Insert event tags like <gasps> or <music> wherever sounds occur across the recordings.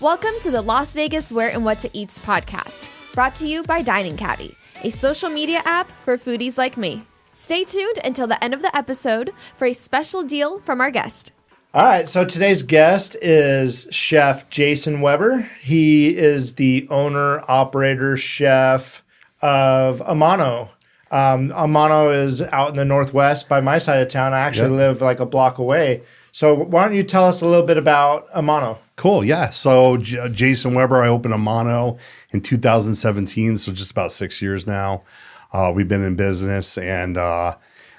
Welcome to the Las Vegas Where and What to Eats podcast, brought to you by Dining Caddy, a social media app for foodies like me. Stay tuned until the end of the episode for a special deal from our guest. All right, so today's guest is Chef Jason Weber. He is the owner, operator, chef of Amano. Um, Amano is out in the northwest by my side of town. I actually Yep. live like a block away. So why don't you tell us a little bit about Amano? Cool. Yeah. So J- Jason Weber, I opened Amano in 2017. So just about six years now. Uh, we've been in business and uh,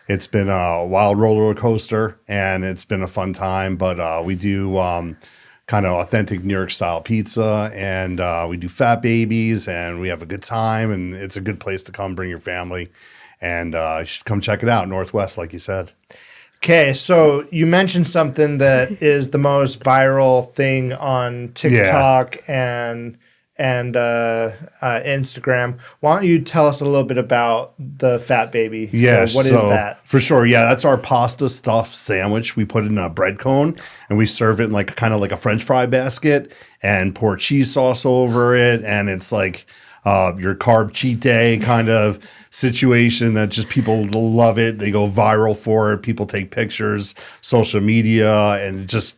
it's been a wild roller coaster and it's been a fun time. But uh, we do um, kind of authentic New York style pizza and uh, we do fat babies and we have a good time and it's a good place to come bring your family. And uh, you should come check it out, Northwest, like you said. Okay, so you mentioned something that <laughs> is the most viral thing on TikTok and and uh, uh, Instagram. Why don't you tell us a little bit about the Fat Baby? Yeah, so what is so, that? For sure. Yeah, that's our pasta stuffed sandwich. We put it in a bread cone and we serve it in like kind of like a French fry basket and pour cheese sauce over it. And it's like uh, your carb cheat day kind of situation that just people love it. They go viral for it. People take pictures, social media, and just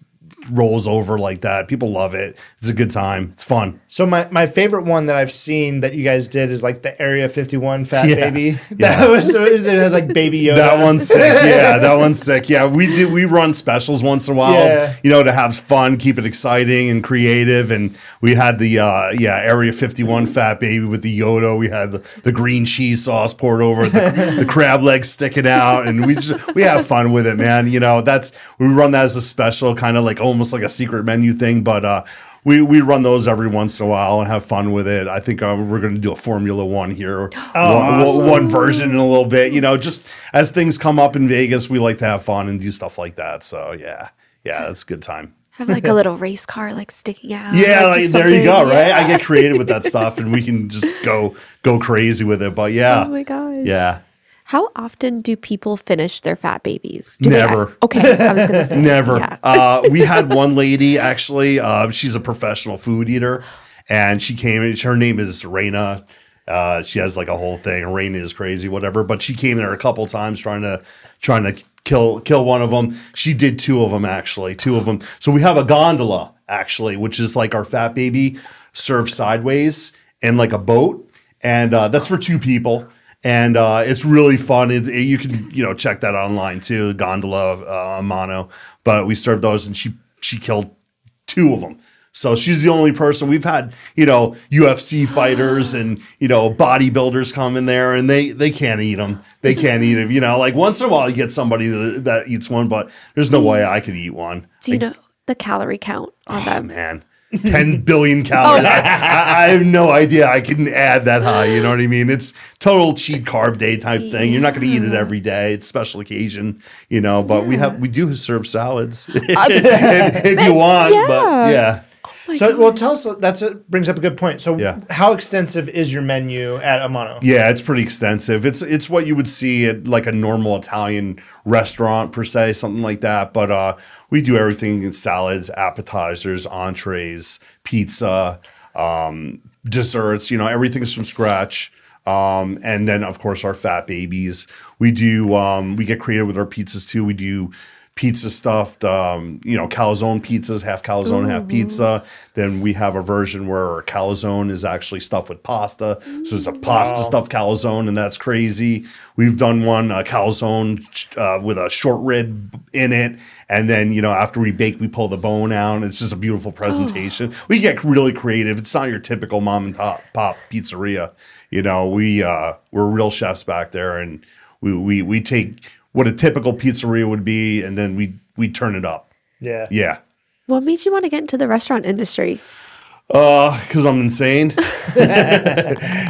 rolls over like that. People love it. It's a good time. It's fun. So my, my favorite one that I've seen that you guys did is like the Area 51 Fat Yeah, Baby. yeah. <laughs> That was it had like Baby Yoda. That one's sick. <laughs> Yeah, that one's sick. Yeah, we do. We run specials once in a while. Yeah. You know, to have fun, keep it exciting and creative. And we had the uh, yeah Area 51 Fat Baby with the Yoda. We had the, the green cheese sauce poured over the, <laughs> the crab legs sticking out, and we just we have fun with it, man. You know, that's we run that as a special, kind of like almost like a secret menu thing, but. uh we, we run those every once in a while and have fun with it. I think uh, we're going to do a Formula One here, <gasps> one, awesome. one version in a little bit. You know, just as things come up in Vegas, we like to have fun and do stuff like that. So yeah, yeah, that's a good time. Have like a little race car like sticking out. Yeah, like, like, there you go. Right, Yeah. I get creative with that <laughs> stuff, and we can just go go crazy with it. But yeah, Oh my gosh. yeah, How often do people finish their fat babies? Do they- Never. okay, I was gonna say <laughs> Never. Yeah. Uh, we had one lady actually. Uh, she's a professional food eater, and she came. in. Her name is Raina. Uh, she has like a whole thing. Raina is crazy, whatever. But she came there a couple times trying to trying to kill kill one of them. She did two of them actually, two of them. So we have a gondola actually, which is like our fat baby served sideways in like a boat, and uh, that's for two people and uh, it's really fun. It, it- you can you know check that online too, Gondola uh, Amano. But we served those, and she she killed two of them. So she's the only person we've had. You know, UFC fighters and you know bodybuilders come in there, and they they can't eat them. They can't eat them. You know, like once in a while you get somebody that, that eats one, but there's no way I could eat one. Do you know the calorie count on Oh, them? man. 10 billion calories. Oh, I, I, I have no idea I can add that high. You know what I mean? It's total cheat carb day type thing. You're not going to eat it every day. It's special occasion, you know, but we have, we do serve salads uh, <laughs> if, if you want, but yeah. So well tell us that's a, brings up a good point. So Yeah. how extensive is your menu at Amano? Yeah, it's pretty extensive. It's it's what you would see at like a normal Italian restaurant per se, something like that. But uh, we do everything in salads, appetizers, entrees, pizza, um, desserts. You know, everything's from scratch. Um, and then of course our fat babies. We do um, we get creative with our pizzas too. We do pizza stuffed, um, you know, calzone pizzas, half calzone, half pizza. Then we have a version where our calzone is actually stuffed with pasta. So it's a pasta stuffed calzone, and that's crazy. We've done one uh, calzone uh, with a short rib in it. And then, you know, after we bake, we pull the bone out. And it's just a beautiful presentation. We get really creative. It's not your typical mom and top pop pizzeria. You know, we uh, we're real chefs back there, and we we we take what a typical pizzeria would be, and then we we turn it up. Yeah. Yeah. What made you want to get into the restaurant industry? Uh, because I'm insane. <laughs>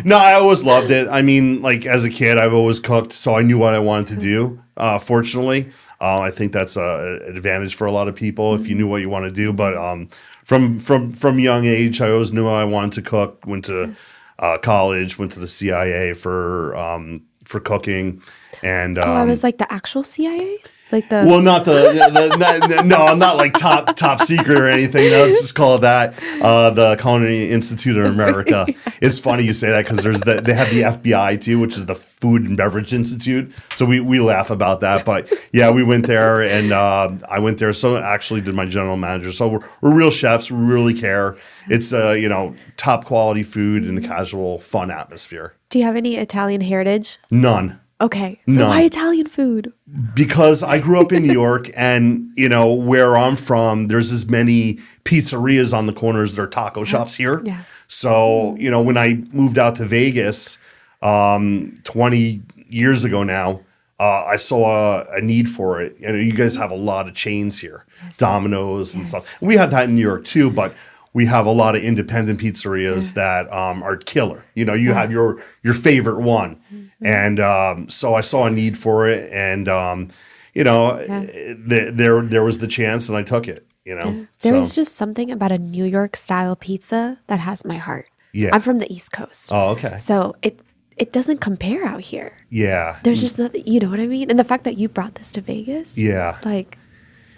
no, I always loved it. I mean, like as a kid, I've always cooked, so I knew what I wanted to do. Uh, fortunately, uh, I think that's a, an advantage for a lot of people if you knew what you want to do. But um, from from from young age, I always knew I wanted to cook. Went to uh, college, went to the CIA for um, for cooking, and um, oh, I was like the actual CIA. Like the Well, not the, the, the- no, I'm not like top top secret or anything. No, let's just call it that. Uh, the Culinary Institute of America. <laughs> It's funny you say that because there's the, they have the FBI too, which is the Food and Beverage Institute. So we we laugh about that. But yeah, we went there and uh, I went there. So actually did my general manager. So we're, we're real chefs. We really care. It's uh, you know top quality food in a casual, fun atmosphere. Do you have any Italian heritage? None. Okay. So No. why Italian food? because I grew up in New York <laughs> and you know where I'm from there's as many pizzerias on the corners as there are taco shops here. Yeah. So, you know, when I moved out to Vegas um 20 years ago now, uh, I saw a, a need for it. You know, you guys have a lot of chains here, Domino's and stuff. We have that in New York too, but we have a lot of independent pizzerias that um, are killer. You know, you have your your favorite one, Mm-hmm. And um, so I saw a need for it, and um, you know, th- there there was the chance, and I took it. You know, There so is just something about a New York style pizza that has my heart. Yeah. I'm from the East Coast. oh okay, So it it doesn't compare out here. yeah, There's just nothing, you know what I mean? And the fact that you brought this to Vegas, yeah. like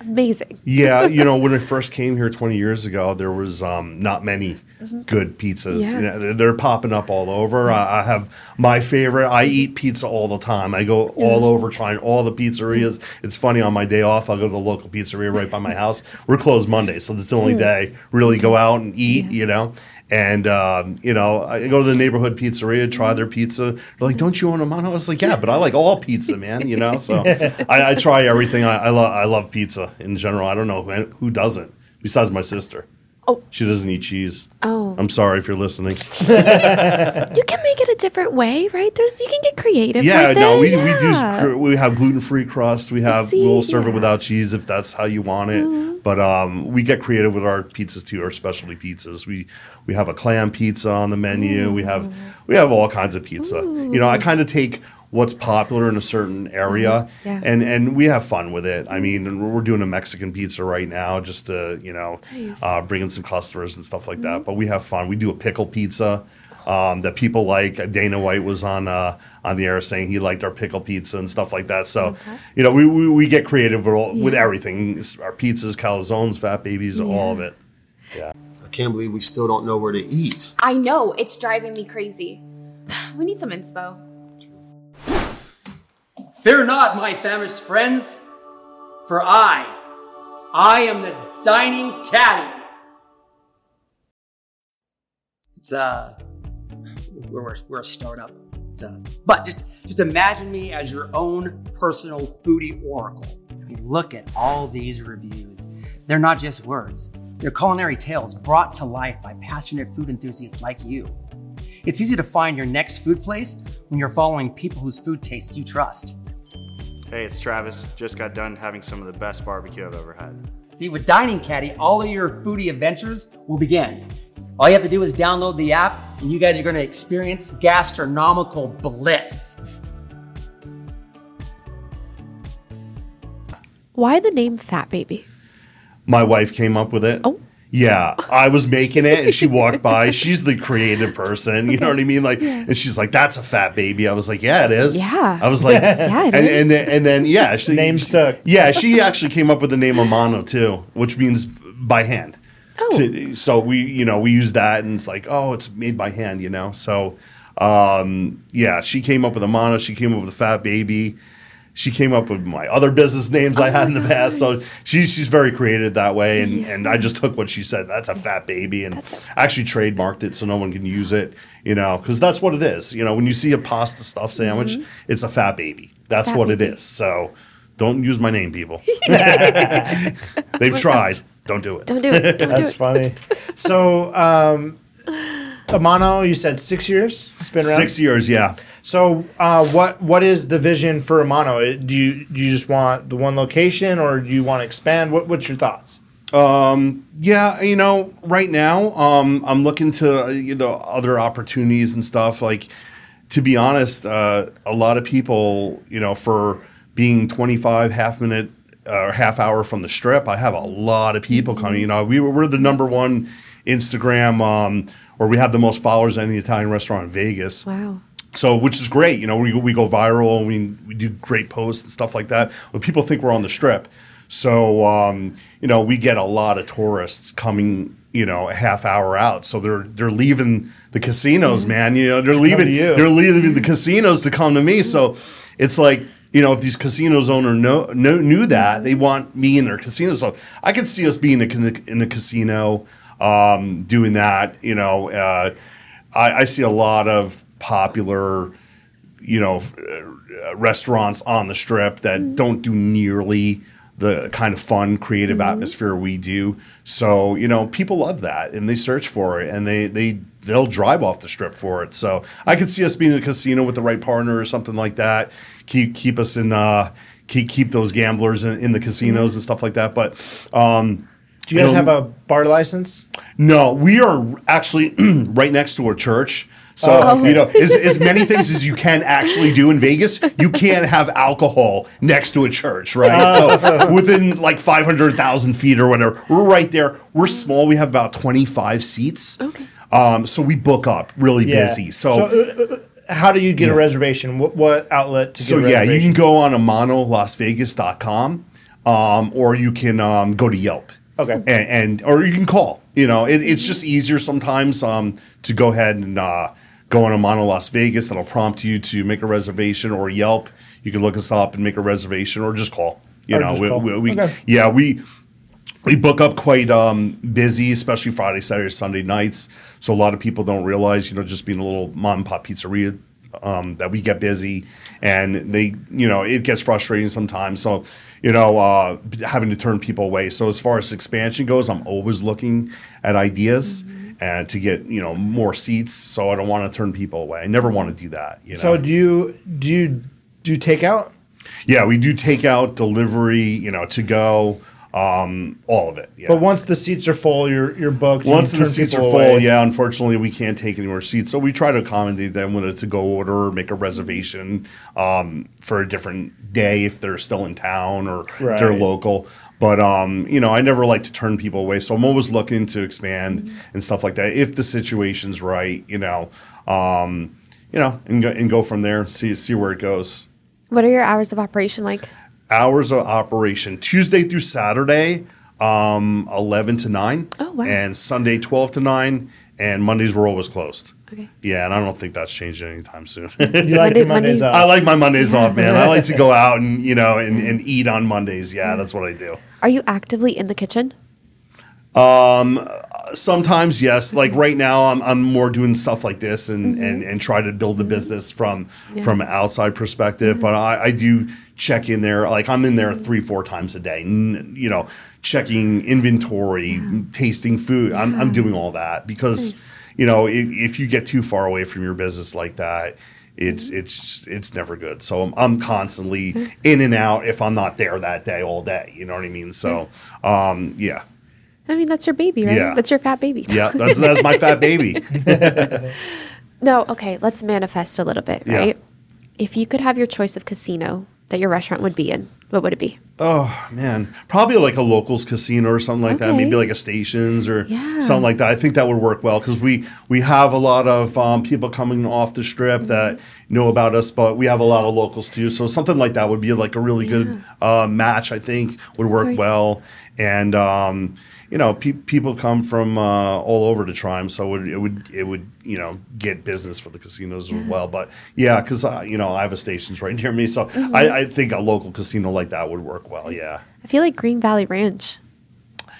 amazing. Yeah, you know, when I <laughs> first came here 20 years ago, there was um, not many mm-hmm. good pizzas. Yeah. You know, they're, they're popping up all over. I, I have my favorite. I eat pizza all the time. I go all over trying all the pizzerias. Mm-hmm. It's funny on my day off, I'll go to the local pizzeria right by my <laughs> house. We're closed Monday, so it's the only mm. day really go out and eat. You know. And um, you know, I go to the neighborhood pizzeria, try their pizza. They're like, "Don't you own Amano?" I was like, "Yeah, but I like all pizza, man." You know, so <laughs> I, I try everything. I, I love I love pizza in general. I don't know who, who doesn't besides my sister. Oh. she doesn't eat cheese. Oh. I'm sorry if you're listening. <laughs> You can make it a different way, right? There's you can get creative. Yeah, with no, it. we, we do. We have gluten free crust. We have. See, we'll serve it yeah. Mm-hmm. without cheese if that's how you want it. But um, we get creative with our pizzas too. Our specialty pizzas. We we have a clam pizza on the menu. We have we have all kinds of pizza. You know, I kind of take what's popular in a certain area Mm-hmm. Yeah. and and we have fun with it. I mean, we're doing a Mexican pizza right now just to you know Nice. uh, bring in some customers and stuff like Mm-hmm. that. But we have fun. We do a pickle pizza um, that people like. Dana White was on uh, on the air saying he liked our pickle pizza and stuff like that. So you know, we, we, we get creative with, all, with everything. Our pizzas, calzones, fat babies, all of it. Yeah. I can't believe we still don't know where to eat. I know, it's driving me crazy. <sighs> We need some inspo. Fear not, my famished friends, for I, I am the dining caddy. It's uh, we're we're, a startup. It's uh, but just just imagine me as your own personal foodie oracle. I mean, look at all these reviews. They're not just words; they're culinary tales brought to life by passionate food enthusiasts like you. It's easy to find your next food place when you're following people whose food taste you trust. Hey, it's Travis. Just got done having some of the best barbecue I've ever had. See, with Dining Caddy, all of your foodie adventures will begin. All you have to do is download the app, and you guys are going to experience gastronomical bliss. Why the name Fat Baby? My wife came up with it. Oh. Yeah, I was making it, and she walked by. <laughs> She's the creative person, you know what I mean? Like, and she's like, "That's a fat baby." I was like, "Yeah, it is." Yeah. I was like, <laughs> Yeah, it and, is. And then, and then, yeah, she, Name she- stuck. Yeah, she actually came up with the name Amano too, which means by hand. Oh. To- so we, you know, we use that, and it's like, oh, it's made by hand, you know. So, um, yeah, she came up with Amano. She came up with a fat baby. She came up with my other business names I had in the past. So she's she's very creative that way, and, and I just took what she said. That's a fat baby, and actually trademarked it so no one can use it. You know, because that's what it is. You know, when you see a pasta stuffed sandwich, it's a fat baby. That's Fat what it baby. is. So don't use my name, people. <laughs> <laughs> They've tried. Don't do it. Don't do it. Don't do <laughs> That's it. funny. So, um, Amano, you said six years. It's been around Six years, yeah. So, uh, what what is the vision for Amano? It- Do you do you just want the one location, or do you want to expand? What what's your thoughts? Yeah, you know, right now, um, I'm looking to uh, you know other opportunities and stuff. Like, to be honest, uh, a lot of people, you know, for being 25 half minute or half hour from the strip, I have a lot of people coming. You know, we were, we're the number one Instagram, um, or we have the most followers in the Italian restaurant in Vegas. Wow. So, which is great, you know, we, we go viral and we, we do great posts and stuff like that. But people think we're on the strip. So, um, you know, we get a lot of tourists coming, you know, a half hour out. So they're they're leaving the casinos, man. You know, they're leaving they're leaving the casinos to come to me. So it's like, you know, if these casinos owner know, know, knew that, they want me in their casino. So I could see us being in a, in a casino, um, doing that. You know, uh, I, I see a lot of popular, you know, uh, restaurants on the strip that don't do nearly the kind of fun, creative atmosphere we do. So you know, people love that, and they search for it, and they they they'll drive off the strip for it. So I could see us being a casino with the right partner or something like that. Keep keep us in. Uh, Keep, keep those gamblers in, in the casinos and stuff like that. But um, Do you guys have a bar license? no, we are actually <clears throat> right next to a church. So Oh, you know, as, <laughs> as many things as you can actually do in Vegas, you can't have alcohol next to a church, right? so <laughs> within like five hundred thousand feet or whatever, we're right there. We're small. We have about twenty five seats. Okay. Um, so we book up really busy. So, uh, uh, how do you get a reservation? What, what outlet to so get a yeah, you reservation? can go on amanolasvegas.com um, or you can um, go to Yelp. Okay. And, and or you can call. You know, it, it's just easier sometimes um, to go ahead and uh, go on Amano Las Vegas. That'll prompt you to make a reservation or Yelp. You can look us up and make a reservation or just call. You Or know, we, call. we, we- Okay. yeah, we we book up quite um, busy, especially Friday, Saturday, Sunday nights. So a lot of people don't realize, you know, just being a little mom and pop pizzeria, um, that we get busy, and they, you know, it gets frustrating sometimes. So, you know, uh, having to turn people away. So as far as expansion goes, I'm always looking at ideas. And to get you know more seats, so I don't want to turn people away. I never want to do that. You know? So do you do you do takeout? yeah, we do takeout, delivery, you know, to go, um, all of it. Yeah. But once the seats are full, you're you're booked. Once you the seats are full, away. yeah, unfortunately, we can't take any more seats. So we try to accommodate them with a to go order or make a reservation um, for a different day if they're still in town or if they're local. But um, you know, I never like to turn people away, so I'm always looking to expand and stuff like that if the situation's right. You know, um, you know, and go, and go from there. See see where it goes. What are your hours of operation like? Hours of operation Tuesday through Saturday, um, 11 to 9. Oh, wow. And Sunday, 12 to 9. And Mondays were always closed. Okay. Yeah, and I don't think that's changing anytime soon. You like Monday- your Mondays Mondays- off? I like my Mondays off, man. I like to go <laughs> out and you know and, and eat on Mondays. Yeah, that's what I do. Are you actively in the kitchen? Sometimes yes, like mm-hmm. right now I'm, I'm more doing stuff like this and, mm-hmm. and, and try to build the mm-hmm. business from from an outside perspective. But I, I do check in there. Like I'm in there three four times a day. You know, checking inventory, tasting food. I'm I'm doing all that because you know if, if you get too far away from your business like that. It's it's it's never good. So I'm, I'm constantly in and out if I'm not there that day all day. You know what I mean? So um, yeah, I mean, that's your baby, right? Yeah. That's your fat baby. yeah, that's that's my fat baby. <laughs> No, okay, let's manifest a little bit, Yeah. right? If you could have your choice of casino that your restaurant would be in, what would it be? Oh man, probably like a locals casino or something like that. Maybe like a stations or Yeah. something like that. I think that would work well because we we have a lot of um, people coming off the strip that know about us, but we have a lot of locals too. So something like that would be like a really good uh, match. I think would work well, and um, you know, pe- people come from uh, all over to try them, so it would, it would it would you know get business for the casinos as well. But yeah, because uh, you know I have a stations right <laughs> near me, so Mm-hmm. I, I think a local casino like that would work well. Yeah. I feel like Green Valley Ranch.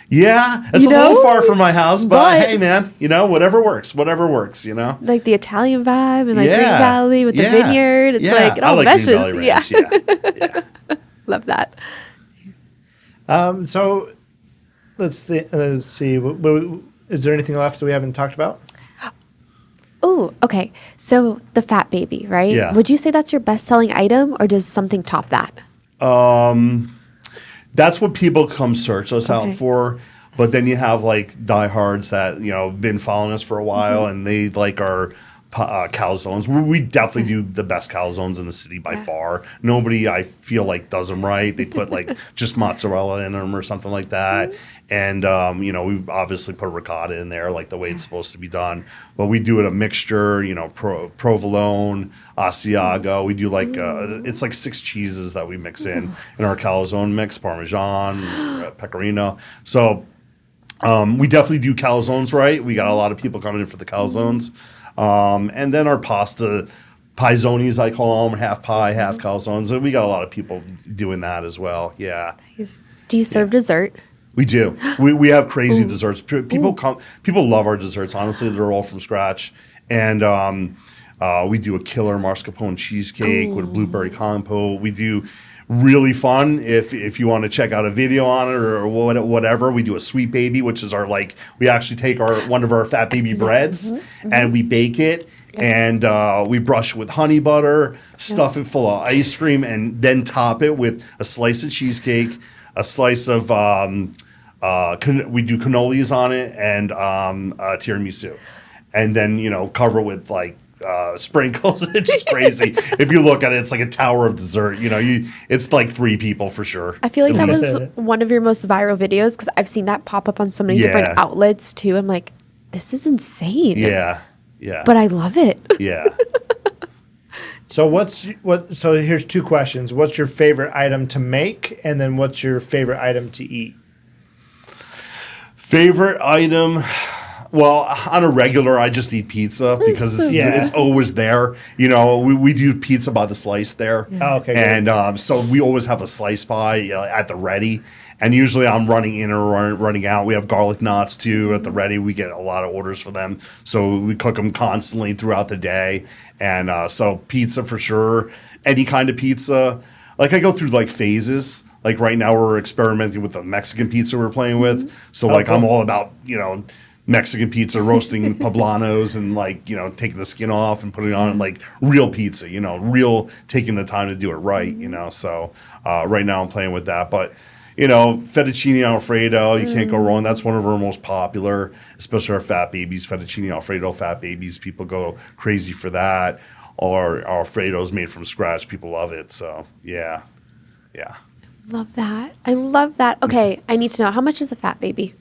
Yeah, it's You a little far from my house, but, But- hey, man, you know, whatever works, whatever works, you know. Like the Italian vibe and like Green Valley with Yeah. the vineyard. It's Yeah. like it all like meshes. Yeah. Ranch, yeah. yeah. <laughs> Love that. Um, so let's th- uh, let's see. What, what, is there anything left that we haven't talked about? Oh, okay. So the fat baby, right? Yeah. Would you say that's your best selling item or does something top that? Um, That's what people come search us Okay. out for. But then you have like diehards that you know been following us for a while, Mm-hmm. and they like our pu- uh, calzones. We, we definitely do the best calzones in the city by far. Nobody, I feel like, does them right. They put like <laughs> just mozzarella in them or something like that. And um, you know, we obviously put ricotta in there, like the way it's supposed to be done. But we do it a mixture, you know, pro, provolone, Asiago. We do like uh, it's like six cheeses that we mix in <laughs> in our calzone mix: Parmesan, uh, <gasps> Pecorino. So um, we definitely do calzones right. We got a lot of people coming in for the calzones. Um, and then our pasta paizonis, I call them, half pie, half calzones. And we got a lot of people doing that as well. Yeah. Do you serve dessert? We do. We, we have crazy desserts. P- People come. People love our desserts. Honestly, they're all from scratch, and um, uh, we do a killer mascarpone cheesecake with a blueberry compote. We do really fun. If if you want to check out a video on it or what, whatever, we do a sweet baby, which is our like we actually take our one of our fat baby breads and we bake it. And uh, we brush it with honey butter, stuff it full of ice cream, and then top it with a slice of cheesecake, a slice of um, uh, can, we do cannolis on it and um, uh, tiramisu, and then you know cover with like uh, sprinkles. <laughs> it's just crazy. if you look at it, it's like a tower of dessert. You know, you it's like three people for sure. I feel like that least. was one of your most viral videos because I've seen that pop up on so many Yeah. different outlets too. I'm like, this is insane. yeah, yeah, But I love it. <laughs> yeah. So what's what? So here's two questions. What's your favorite item to make, and then what's your favorite item to eat? Favorite item. Well, on a regular, I just eat pizza because it's, Yeah. it's always there. You know, we, we do pizza by the slice there. Oh, okay. And um, so we always have a slice by uh, at the ready. And usually I'm running in or run, running out. We have garlic knots too at the ready. We get a lot of orders for them. So we cook them constantly throughout the day. And uh, so pizza for sure. Any kind of pizza. Like I go through like phases. Like right now we're experimenting with the Mexican pizza we're playing with. So like I'm all about, you know, Mexican pizza, roasting poblanos and like, you know, taking the skin off and putting on like real pizza, you know, real taking the time to do it right, you know. So uh, right now I'm playing with that. But, you know, fettuccine alfredo, you can't go wrong. That's one of our most popular, especially our fat babies, fettuccine alfredo fat babies. People go crazy for that. Or Alfredo's made from scratch. People love it. So yeah. Yeah. love that. I love that. Okay, I need to know how much is a fat baby?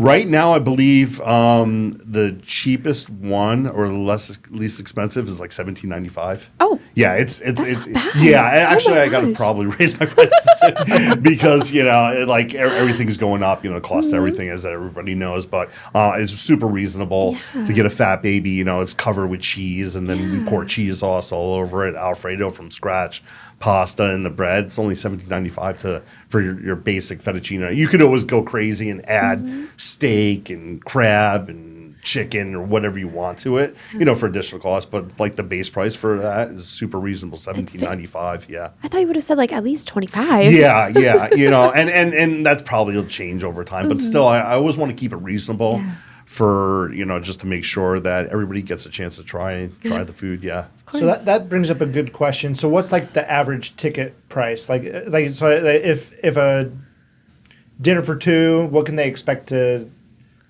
Right now, I believe um, the cheapest one or the less least expensive is like seventeen ninety five. Oh. yeah, it's it's That's it's yeah. Oh Actually, I got to probably <laughs> raise my prices <laughs> because you know it, like everything's going up. You know, the cost of Mm-hmm. everything as everybody knows, but uh, it's super reasonable to get a fat baby. You know, it's covered with cheese, and then we pour cheese sauce all over it, Alfredo from scratch, pasta and the bread. It's only seventeen ninety five to for your, your basic fettuccine. You could always go crazy and add Mm-hmm. steak and crab and chicken or whatever you want to it. You know, for additional cost, but like the base price for that is super reasonable, seventeen ninety five. Yeah. I thought you would have said like at least 25. Yeah, yeah, you know, <laughs> and and and that's probably will change over time, but still, I, I always want to keep it reasonable Yeah. For you know just to make sure that everybody gets a chance to try try the food. Yeah. So that, that brings up a good question. So what's like the average ticket price? Like like so if if a dinner for two, what can they expect to?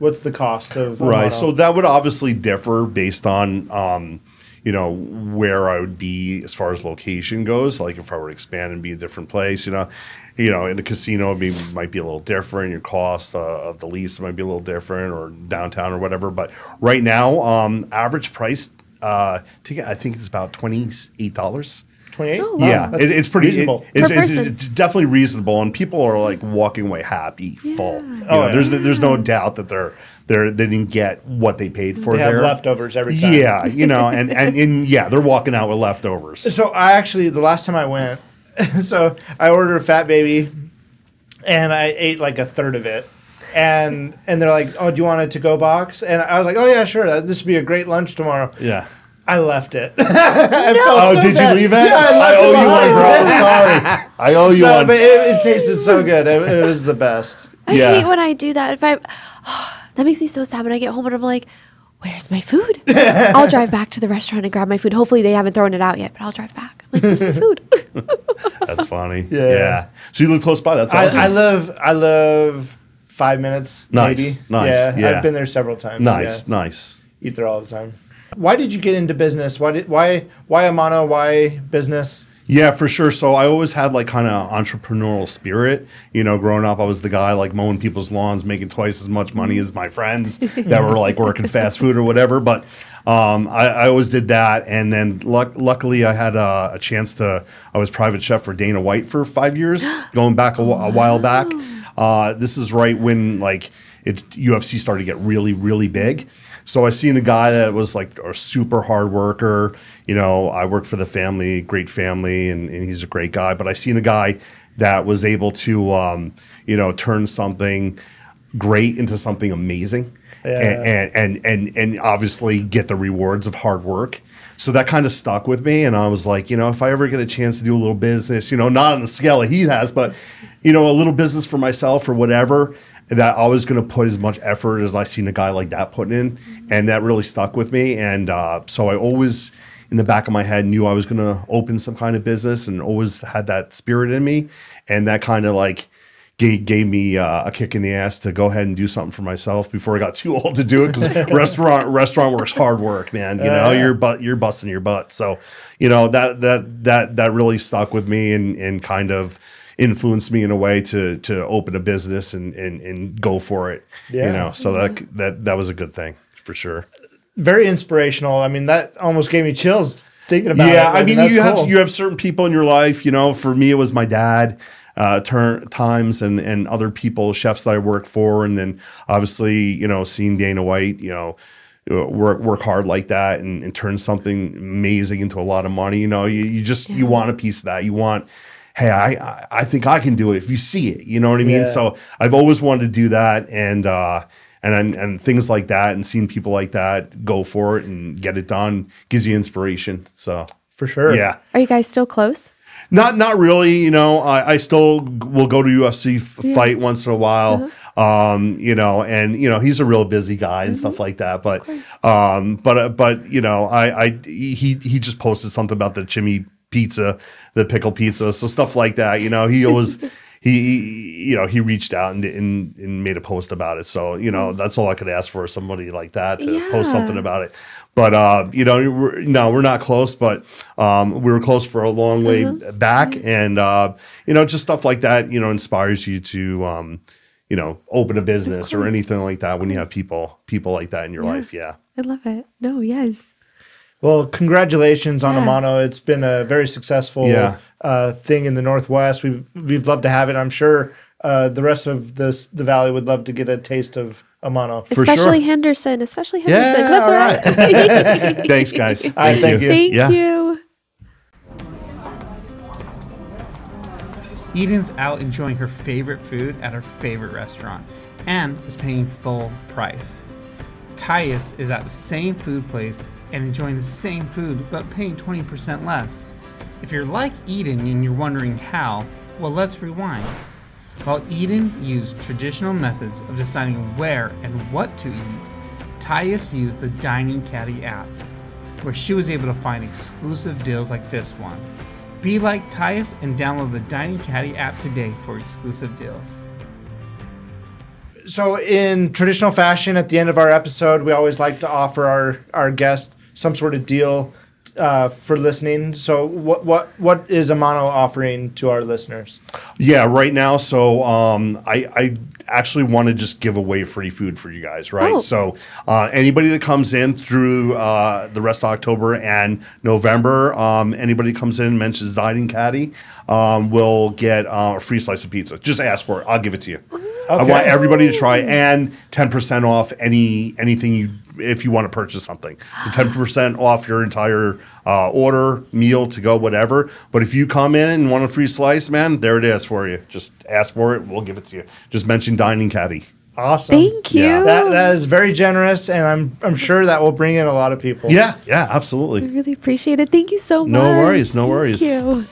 What's the cost of Right. Amano? So that would obviously differ based on, um, you know, where I would be as far as location goes. Like if I were to expand and be a different place, you know, you know, in a casino, it might be a little different. Your cost uh, of the lease might be a little different, or downtown or whatever. But right now, um, average price uh, ticket, I think it's about twenty eight dollars. twenty eight. Yeah, it, it's pretty. it- it's, it's, it's definitely reasonable, and people are like walking away happy, full. You Oh, know, yeah. There's there's no doubt that they're they're they didn't get what they paid for. They have there. leftovers every time. Yeah, you know, and, and and yeah, they're walking out with leftovers. So I actually the last time I went, <laughs> so I ordered a fat baby, and I ate like a third of it, and and they're like, "Oh, do you want a to go box?" And I was like, "Oh yeah, sure. This would be a great lunch tomorrow." Yeah. I left it. <laughs> Oh, so did bad. you leave it? Yeah, I I, owe it you one, bro. I'm sorry. I owe you so, one. but it, it tasted so good. It, it was the best. I Yeah. hate when I do that. If I, that makes me so sad when I get home and I'm like, "Where's my food?" <laughs> I'll drive back to the restaurant and grab my food. Hopefully they haven't thrown it out yet, but I'll drive back. I'm like, "Where's my food?" <laughs> That's funny. Yeah. Yeah. So you live close by. That's I, awesome. I live. I live five minutes. Nice, Maybe. nice, Yeah, yeah. I've been there several times. nice, Yeah. nice. Eat there all the time. Why did you get into business? Why did why why Amano? Why business? Yeah, for sure. So I always had like kind of entrepreneurial spirit. You know, growing up, I was the guy like mowing people's lawns, making twice as much money as my friends that were like working <laughs> fast food or whatever. But um, I, I always did that. And then luck- luckily, I had a, a chance to, I was private chef for Dana White for five years, <gasps> going back a, a while back. Uh, this is right when like it UFC started to get really, really big. So I seen a guy that was like a super hard worker. You know, I work for the family, great family, and, and he's a great guy. But I seen a guy that was able to, um, you know, turn something great into something amazing, Yeah. and, and and and obviously get the rewards of hard work. So that kind of stuck with me, and I was like, you know, if I ever get a chance to do a little business, you know, not on the scale that he has, but you know, a little business for myself or whatever, that I was going to put as much effort as I seen a guy like that putting in, and that really stuck with me. And uh, so I always, in the back of my head, knew I was going to open some kind of business, and always had that spirit in me, and that kind of like gave, gave me uh, a kick in the ass to go ahead and do something for myself before I got too old to do it because <laughs> restaurant restaurant work's hard work, man. You know, you're but you're busting your butt. So, you know that that that that really stuck with me and and kind of influenced me in a way to to open a business and and, and go for it. Yeah. You know, so that that that was a good thing for sure. Very inspirational. I mean, that almost gave me chills thinking about it. yeah, I mean, that's you cool. have you have certain people in your life. You know, for me, it was my dad. Uh, turn times and and other people, chefs that I worked for, and then obviously, you know, seeing Dana White, you know, uh, work work hard like that and, and turn something amazing into a lot of money. You know, you, you just you want a piece of that. You want, hey, I I- I think I can do it if you see it. You know what I mean? Yeah. So I've always wanted to do that, and uh, and and things like that, and seeing people like that go for it and get it done gives you inspiration. So for sure. yeah. Are you guys still close? Not not really. You know, I, I still will go to UFC f- fight once in a while. Um, you know, and you know he's a real busy guy and stuff like that. But um, but uh, but you know, I I he he just posted something about the chimney pizza, the pickle pizza, so stuff like that. You know, he always. <laughs> He, you know, he reached out and, and and made a post about it. So, you know, that's all I could ask for somebody like that to post something about it. But uh, you know, we're, no, we're not close, but um, we were close for a long way back, and uh, you know, just stuff like that, you know, inspires you to, um, you know, open a business or anything like that when you have people, people like that in your life. Yeah, I love it. No, yes. Well, congratulations on Yeah. Amano. It's been a very successful Yeah. uh, thing in the Northwest. We've we've loved to have it. I'm sure uh, the rest of this the valley would love to get a taste of Amano. For especially sure. Henderson. Especially Henderson. Yeah, 'cause that's all where I- <laughs> thanks, guys. All right, thank you. Thank Yeah. you. Eden's out enjoying her favorite food at her favorite restaurant and is paying full price. Tyus is at the same food place and enjoying the same food but paying 20% less. If you're like Eden and you're wondering how, well, let's rewind. While Eden used traditional methods of deciding where and what to eat, Tyus used the Dining Caddy app, where she was able to find exclusive deals like this one. Be like Tyus and download the Dining Caddy app today for exclusive deals. So, in traditional fashion, at the end of our episode, we always like to offer our our guest some sort of deal uh, for listening. So, what what what is Amano offering to our listeners? Yeah, right now. So um, I, I actually want to just give away free food for you guys, right? Oh. So uh, anybody that comes in through uh, the rest of October and November, um, anybody comes in and mentions Dining Caddy um, will get uh, a free slice of pizza. Just ask for it. I'll give it to you. I want everybody to try and 10% off any anything you if you want to purchase something. The 10% off your entire uh, order, meal to go, whatever. But if you come in and want a free slice, man, there it is for you. Just ask for it. We'll give it to you. Just mention Dining Caddy. Awesome. Thank you. Yeah. That that is very generous, and I'm I'm sure that will bring in a lot of people. Yeah, yeah, absolutely. I really appreciate it. Thank you so much. No worries, no worries. You.